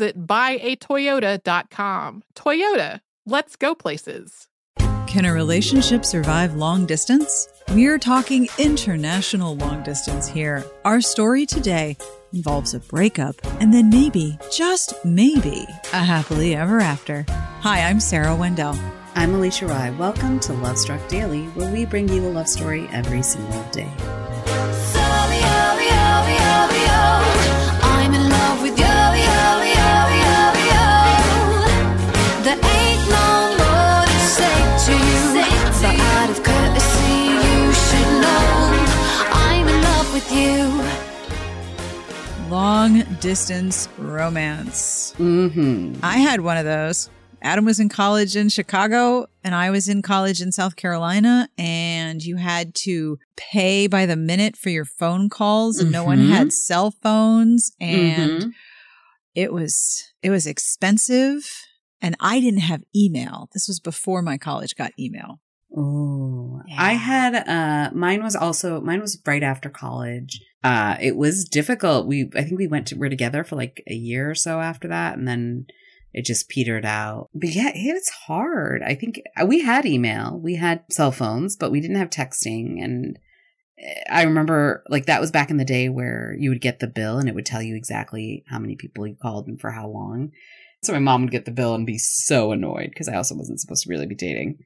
buyatoyota.com. Toyota, let's go places. Can a relationship survive long distance? We're talking international long distance here. Our story today involves a breakup and then maybe, just maybe, a happily ever after. Hi, I'm Sarah Wendell. I'm Alisha Rai. Welcome to Love Struck Daily, where we bring you a love story every single day. There ain't no more to say to you. But out of courtesy, you should know I'm in love with you. Long distance romance. Mm-hmm. I had one of those. Adam was in college in Chicago and I was in college in South Carolina and you had to pay by the minute for your phone calls and no one had cell phones and Mhm. it was it was expensive and I didn't have email. This was before my college got email. Oh, I had uh mine was also mine was right after college. Uh it was difficult. We I think we went to we're together for like a year or so after that and then it just petered out. But yeah, it's hard. I think uh, we had email, we had cell phones, but we didn't have texting and eh, I remember like that was back in the day where you would get the bill and it would tell you exactly how many people you called and for how long. So my mom would get the bill and be so annoyed because I also wasn't supposed to really be dating.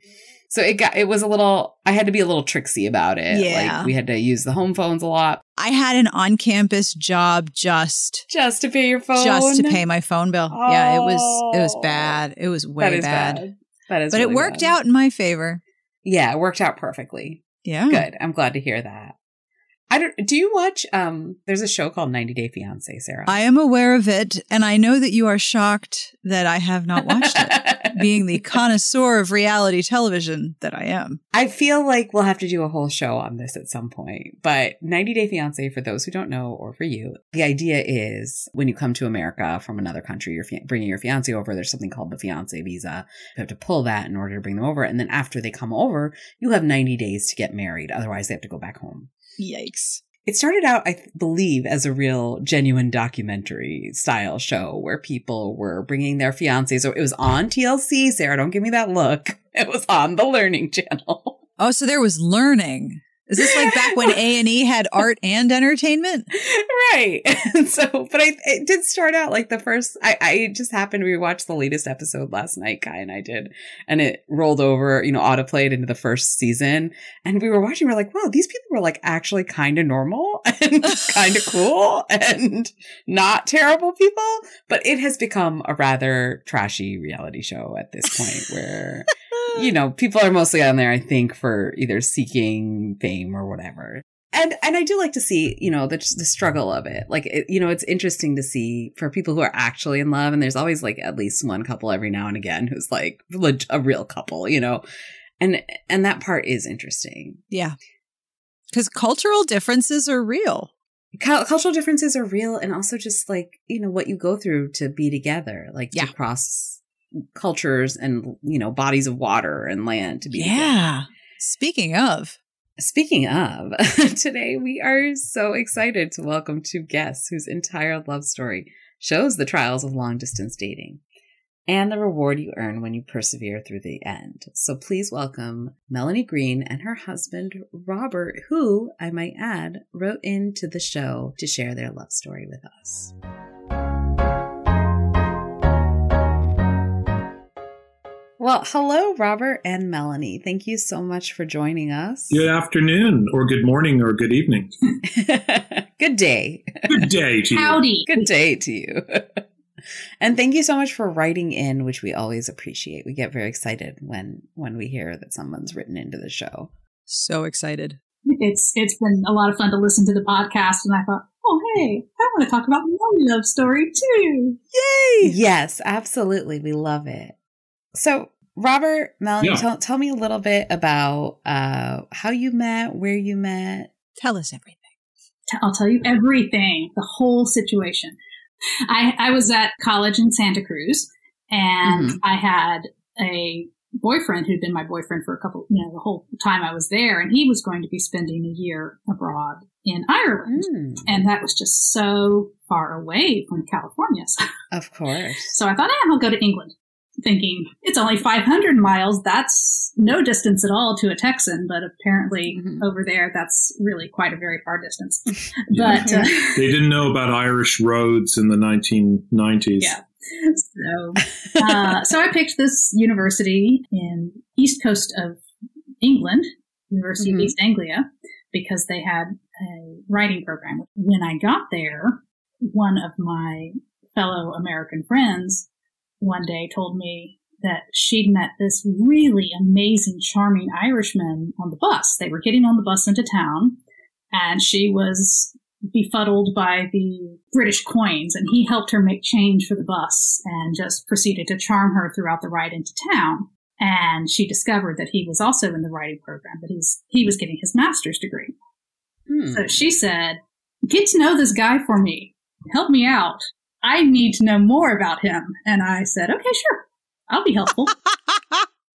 So it got it was a little I had to be a little tricksy about it. Yeah. Like we had to use the home phones a lot I had an on-campus job just just to pay your phone. just to pay my phone bill. Yeah, it was it was Oh. bad. It was way bad. bad. That is But it worked bad. out in my favor. Yeah, it worked out perfectly. Yeah. Good. I'm glad to hear that. I don't do you watch um there's a show called 90 Day Fiance, Sarah. I am aware of it, and I know that you are shocked that I have not watched it, being the connoisseur of reality television that I am. I feel like we'll have to do a whole show on this at some point. But 90 Day Fiance, for those who don't know, or for you, the idea is when you come to America from another country, you're fi- bringing your fiance over. There's something called the fiance visa. You have to pull that in order to bring them over. And then after they come over, you have 90 days to get married. Otherwise, they have to go back home. Yikes. It started out, I believe, as a real genuine documentary style show where people were bringing their fiancés. So it was on TLC, Sarah. Don't give me that look. It was on the Learning Channel. Oh, so there was learning. Is this like back when A and E had art and entertainment? right. And so, but I it did start out like the first. I I just happened to watch the latest episode last night. Kai and I did, and it rolled over. You know, autoplayed into the first season, and we were watching. We are like, wow, these people were like actually kind of normal and kind of cool and not terrible people. But it has become a rather trashy reality show at this point where. You know, people are mostly on there, I think, for either seeking fame or whatever. And and I do like to see, you know, the the struggle of it. Like, it, you know, it's interesting to see for people who are actually in love, and there's always like at least one couple every now and again who's like a real couple, you know, and and that part is interesting. Yeah, because cultural differences are real. cultural differences are real, and also just like you know what you go through to be together, like yeah. to cross cultures and you know bodies of water and land to be yeah together. speaking of speaking of today we are so excited to welcome two guests whose entire love story shows the trials of long distance dating and the reward you earn when you persevere through the end. So please welcome Melanie Greene and her husband Robert, who I might add wrote into the show to share their love story with us. Well, hello, Robert and Melanie. Thank you so much for joining us. Good afternoon, or good morning, or good evening. good day. Good day to you. Howdy. Good day to you. and thank you so much for writing in, which we always appreciate. We get very excited when when we hear that someone's written into the show. So excited. It's it's been a lot of fun to listen to the podcast, and I thought, oh hey, I want to talk about my love story too. Yay! Yes, absolutely. We love it. So, Robert, Melanie, yeah. tell, tell me a little bit about uh, how you met, where you met. Tell us everything. I'll tell you everything, the whole situation. I, I was at college in Santa Cruz and mm-hmm. I had a boyfriend who'd been my boyfriend for a couple, you know, the whole time I was there. And he was going to be spending a year abroad in Ireland. Mm. And that was just so far away from California. of course. So I thought, eh, I'll go to England thinking it's only 500 miles. That's no distance at all to a Texan, but apparently mm-hmm. over there, that's really quite a very far distance. but uh, they didn't know about Irish roads in the 1990s. Yeah. So, uh, so I picked this university in east coast of England, University mm-hmm. of East Anglia, because they had a writing program. When I got there, one of my fellow American friends one day told me that she'd met this really amazing, charming Irishman on the bus. They were getting on the bus into town, and she was befuddled by the British coins, and he helped her make change for the bus and just proceeded to charm her throughout the ride into town. And she discovered that he was also in the writing program, that he's he was getting his master's degree. Hmm. So she said, "Get to know this guy for me. Help me out." I need to know more about him. And I said, okay, sure. I'll be helpful.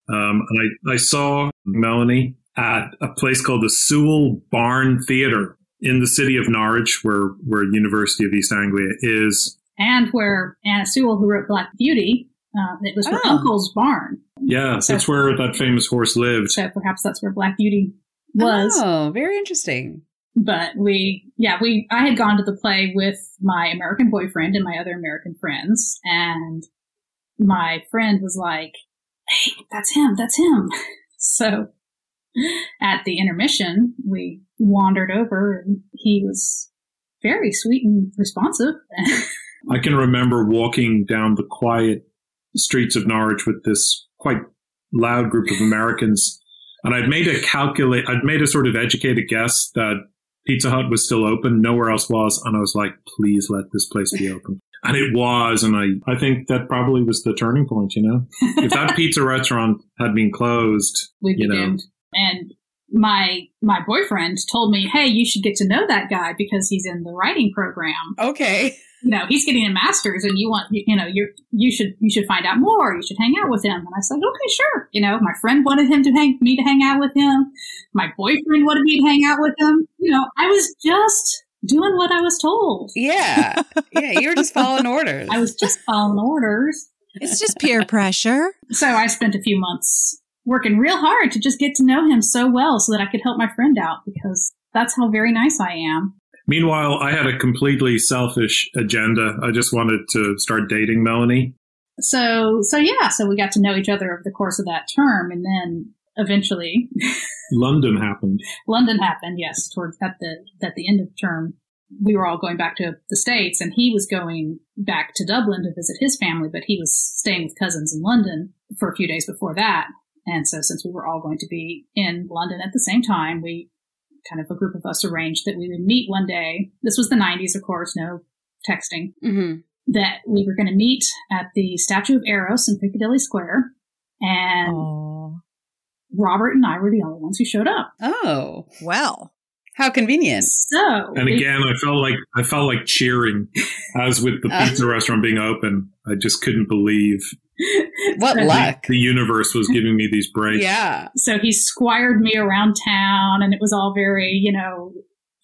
um, and I, I saw Melanie at a place called the Sewell Barn Theater in the city of Norwich, where, where University of East Anglia is. And where Anna Sewell, who wrote Black Beauty, uh, it was her oh. uncle's barn. Yeah, so, that's where that famous horse lived. So perhaps that's where Black Beauty was. Oh, very interesting but we yeah we i had gone to the play with my american boyfriend and my other american friends and my friend was like hey that's him that's him. So at the intermission we wandered over and he was very sweet and responsive. I can remember walking down the quiet streets of norwich with this quite loud group of americans and I'd made a calculate, I'd made a sort of educated guess that Pizza Hut was still open, nowhere else was, and I was like, please let this place be open. And it was, and I, I think that probably was the turning point, you know? if that pizza restaurant had been closed, We'd you know. And my my boyfriend told me, "Hey, you should get to know that guy because he's in the writing program." Okay you know, he's getting a master's and you want, you know, you you should, you should find out more. You should hang out with him. And I said, okay, sure. You know, my friend wanted him to hang, me to hang out with him. My boyfriend wanted me to hang out with him. You know, I was just doing what I was told. Yeah. Yeah. You were just following orders. I was just following orders. It's just peer pressure. So I spent a few months working real hard to just get to know him so well so that I could help my friend out because that's how very nice I am. Meanwhile, I had a completely selfish agenda. I just wanted to start dating Melanie. So, so yeah, so we got to know each other over the course of that term, and then eventually London happened. London happened. Yes, towards at the at the end of term, we were all going back to the states, and he was going back to Dublin to visit his family, but he was staying with cousins in London for a few days before that. And so, since we were all going to be in London at the same time, we kind of a group of us arranged that we would meet one day. This was the 90s, of course, no texting. Mm-hmm. That we were going to meet at the Statue of Eros in Piccadilly Square. And Robert and I were the only ones who showed up. Oh, well, how convenient. So, And again, I felt like I felt like cheering as with the Uh. pizza restaurant being open. I just couldn't believe what luck. the universe was giving me these breaks. Yeah. So he squired me around town, and it was all very, you know,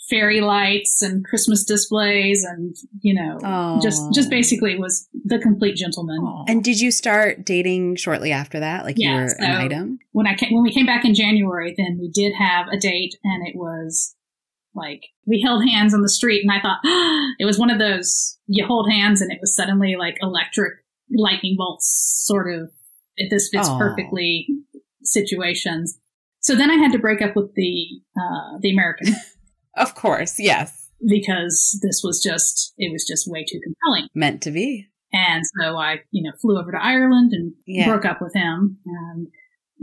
fairy lights and Christmas displays, and you know, just just basically was the complete gentleman. And did you start dating shortly after that? Like you Yeah, were so an item? When I came, when we came back in January, then we did have a date, and it was like we held hands on the street, and I thought it was one of those you hold hands, and it was suddenly like electric lightning bolts, sort of. It, this fits Aw. perfectly situations. So then I had to break up with the uh, the American Of course, yes. because this was just it was just way too compelling. Meant to be. And so I, you know, flew over to Ireland and Yeah. broke up with him, and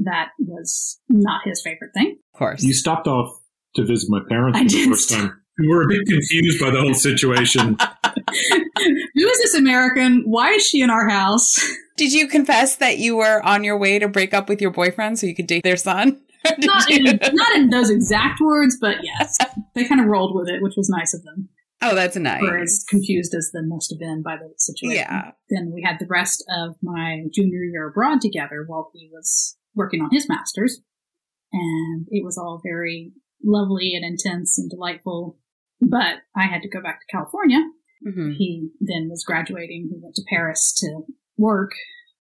that was not his favorite thing. Of course. You stopped off to visit my parents I for the first time. We were a bit confused by the whole situation. Who is this American? Why is she in our house? Did you confess that you were on your way to break up with your boyfriend so you could date their son? Not in, not in those exact words, but yes, they kind of rolled with it, which was nice of them. Oh, that's nice. Or as confused as they must have been by the situation. Yeah. Then we had the rest of my junior year abroad together while he was working on his master's. And it was all very lovely and intense and delightful. But I had to go back to California. Mhm. He then was graduating. He went to Paris to work.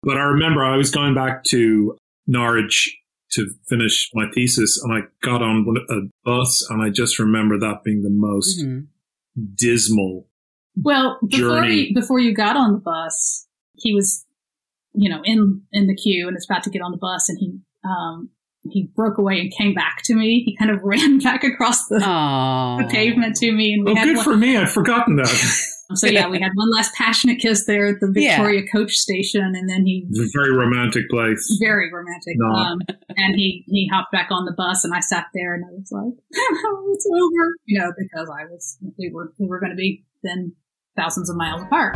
But I remember I was going back to Norwich to finish my thesis, and I got on a bus, and I just remember that being the most Mhm. dismal. Well, before Journey. you, before you got on the bus, he was, you know, in in the queue and was about to get on the bus, and he um he broke away and came back to me. He kind of ran back across the, the pavement to me, and we Oh, had good one, for me. I'd forgotten that. so yeah, we had one last passionate kiss there at the Yeah. Victoria coach station, and then he It's a very romantic place. very romantic. No. Um, and he he hopped back on the bus, and I sat there, and I was like, "It's over," you know, because I was we were we were going to be then thousands of miles apart.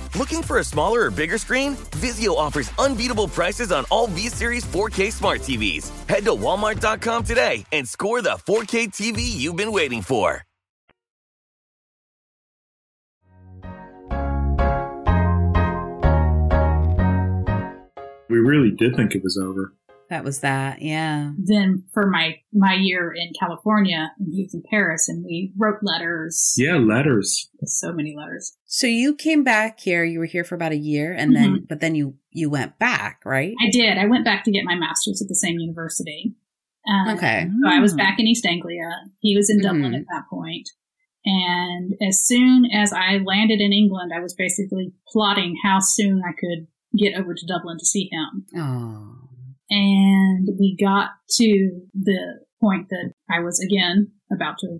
Looking for a smaller or bigger screen? Vizio offers unbeatable prices on all V-Series 4K smart TVs. Head to walmart.com today and score the 4K TV you've been waiting for. We really did think it was over. That was that, yeah. Then for my my year in California, and he was in Paris, and we wrote letters. Yeah, letters. So many letters. So you came back here. You were here for about a year, and then but then you you went back, right? I did. I went back to get my master's at the same university. Um, Okay. So I was back in East Anglia. He was in Dublin Mhm. at that point. And as soon as I landed in England, I was basically plotting how soon I could get over to Dublin to see him. Oh. And we got to the point that I was again about to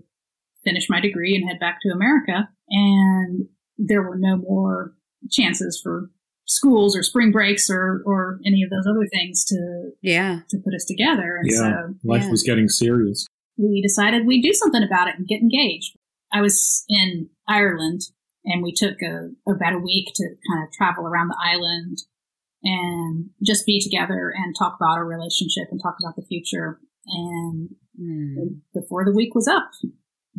finish my degree and head back to America. And there were no more chances for schools or spring breaks or, or any of those other things to, Yeah. to put us together. And Yeah, so life yeah, was getting serious. we decided we'd do something about it and get engaged. I was in Ireland and we took a, about a week to kind of travel around the island and just be together and talk about our relationship and talk about the future. And Hmm. before the week was up,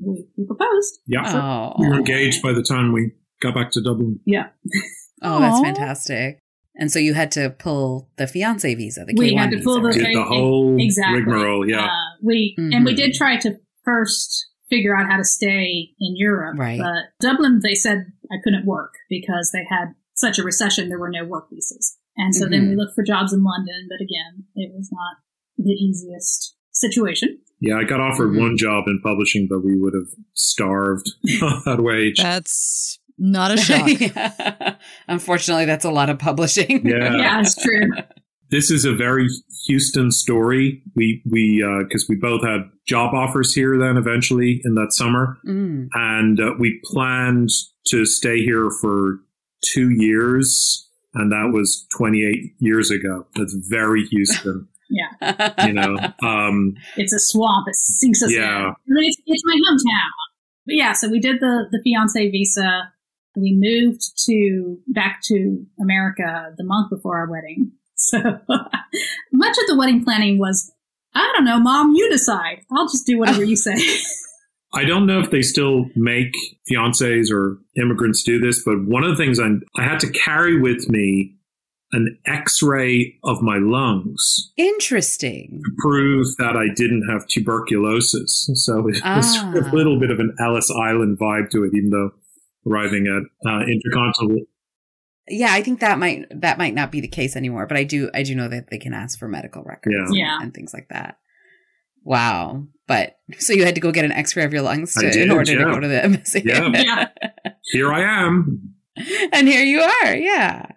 we, we proposed. Yeah. We were engaged by the time we got back to Dublin. Yeah. Oh, that's Aw. fantastic. And so you had to pull the fiance visa, the we K1 had to pull visa, the, right? The whole exactly. rigmarole, yeah. Uh, we and we Mhm. did try to first figure out how to stay in Europe, Right. But Dublin, they said I couldn't work because they had such a recession. There were no work visas, and so then Mhm. we looked for jobs in London. But again, it was not the easiest situation. Yeah, I got offered Mm-hmm. one job in publishing, but we would have starved at wage. That's not a shock. Yeah. Unfortunately, that's a lot of publishing. Yeah. Yeah, it's true. This is a very Houston story. We we because we both had job offers here then eventually in that summer, Mm. and uh, we planned to stay here for two years, and that was 28 years ago. That's very Houston, Yeah, you know. Um, it's a swamp. It sinks us Yeah. It's, it's my hometown. But yeah, so we did the the fiance visa. We moved to back to America the month before our wedding. So much of the wedding planning was, I don't know, mom, you decide. I'll just do whatever you say. I don't know if they still make fiancés or immigrants do this, but one of the things I, I had to carry with me an X-ray of my lungs Interesting. to prove that I didn't have tuberculosis. So it was Ah. a little bit of an Ellis Island vibe to it, even though arriving at uh, Intercontinental. Yeah, I think that might that might not be the case anymore, but I do I do know that they can ask for medical records Yeah. and, Yeah. and things like that. Wow. But so you had to go get an x-ray of your lungs I to, in did, order to go to the embassy. Yeah. yeah. Here I am. and here you are. Yeah.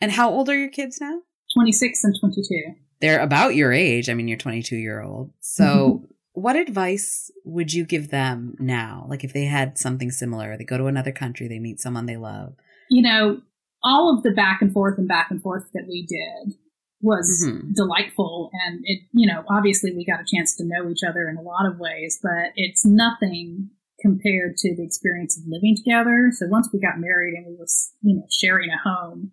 And how old are your kids now? 26 and 22. They're about your age. I mean, you're 22 year old. So Mm-hmm. what advice would you give them now? Like if they had something similar, they go to another country, they meet someone they love. You know, all of the back and forth and back and forth that we did was Mhm. delightful. And it, you know, obviously we got a chance to know each other in a lot of ways, but it's nothing compared to the experience of living together. So once we got married and we were, you know, sharing a home,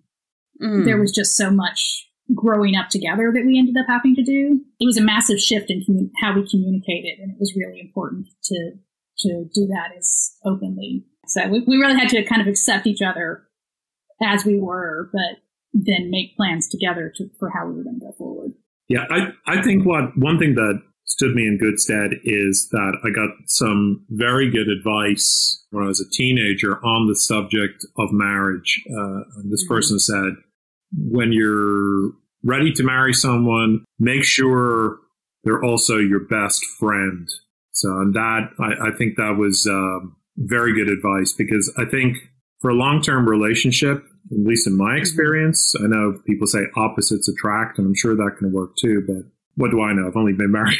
Mm. there was just so much growing up together that we ended up having to do. It was a massive shift in commu- how we communicated, and it was really important to to do that as openly. So we, we really had to kind of accept each other as we were, but then make plans together to, for how we were going to go forward. Yeah, I, I think what one thing that stood me in good stead is that I got some very good advice when I was a teenager on the subject of marriage. Uh, this person said, when you're ready to marry someone, make sure they're also your best friend. So, and that, I, I think that was um, very good advice because I think for a long term relationship, at least in my experience, I know people say opposites attract, and I'm sure that can work too, but what do I know? I've only been married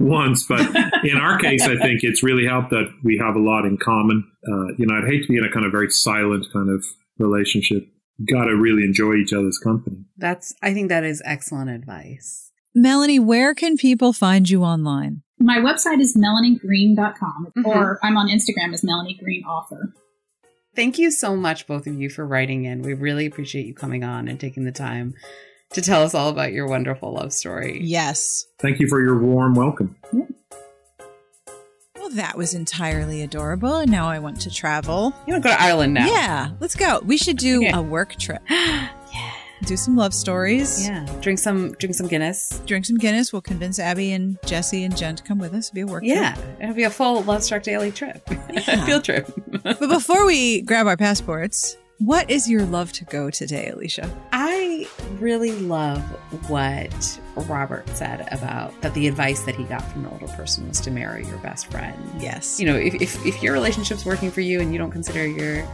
once, but in our case, I think it's really helped that we have a lot in common. Uh, you know, I'd hate to be in a kind of very silent kind of relationship. Got to really enjoy each other's company. That's, I think that is excellent advice. Melanie, where can people find you online? My website is melaniegreene.com, Mhm. or I'm on Instagram as Melanie Greene Author. Thank you so much, both of you, for writing in. We really appreciate you coming on and taking the time to tell us all about your wonderful love story. Yes. Thank you for your warm welcome. Well, that was entirely adorable. And now I want to travel. You want to go to Ireland now? Yeah, let's go. We should do Okay. a work trip. Do some love stories. Yeah. Drink some drink some Guinness. Drink some Guinness. We'll convince Abby and Jesse and Jen to come with us. It'll be a work Yeah. trip. It'll be a full Love Struck Daily trip. Yeah. Field trip. But before we grab our passports, what is your love to go today, Alisha? I really love what Robert said about that the advice that he got from an older person was to marry your best friend. Yes. You know, if, if, if your relationship's working for you and you don't consider your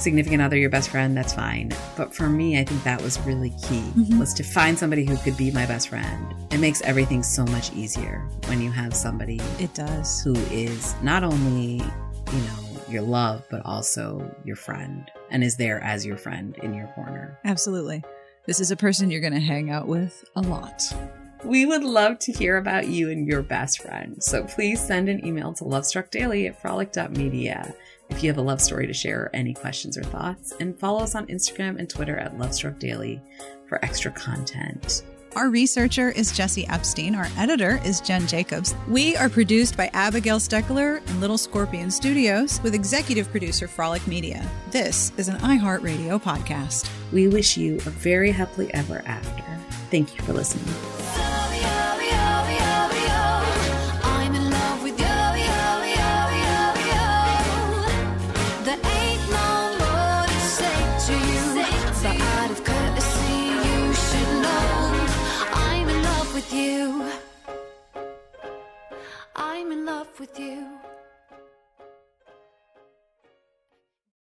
significant other your best friend, that's fine. But for me, I think that was really key Mhm. was to find somebody who could be my best friend. It makes everything so much easier when you have somebody It does. who is not only, you know, your love, but also your friend and is there as your friend in your corner. Absolutely. This is a person you're going to hang out with a lot. We would love to hear about you and your best friend. So please send an email to lovestruckdaily at frolic.media if you have a love story to share or any questions or thoughts. And follow us on Instagram and Twitter at lovestruckdaily for extra content. Our researcher is Jesse Epstein. Our editor is Jen Jacobs. We are produced by Abigail Steckler and Little Scorpion Studios with executive producer Frolic Media. This is an iHeartRadio podcast. We wish you a very happily ever after. Thank you for listening. With you. I'm in love with you.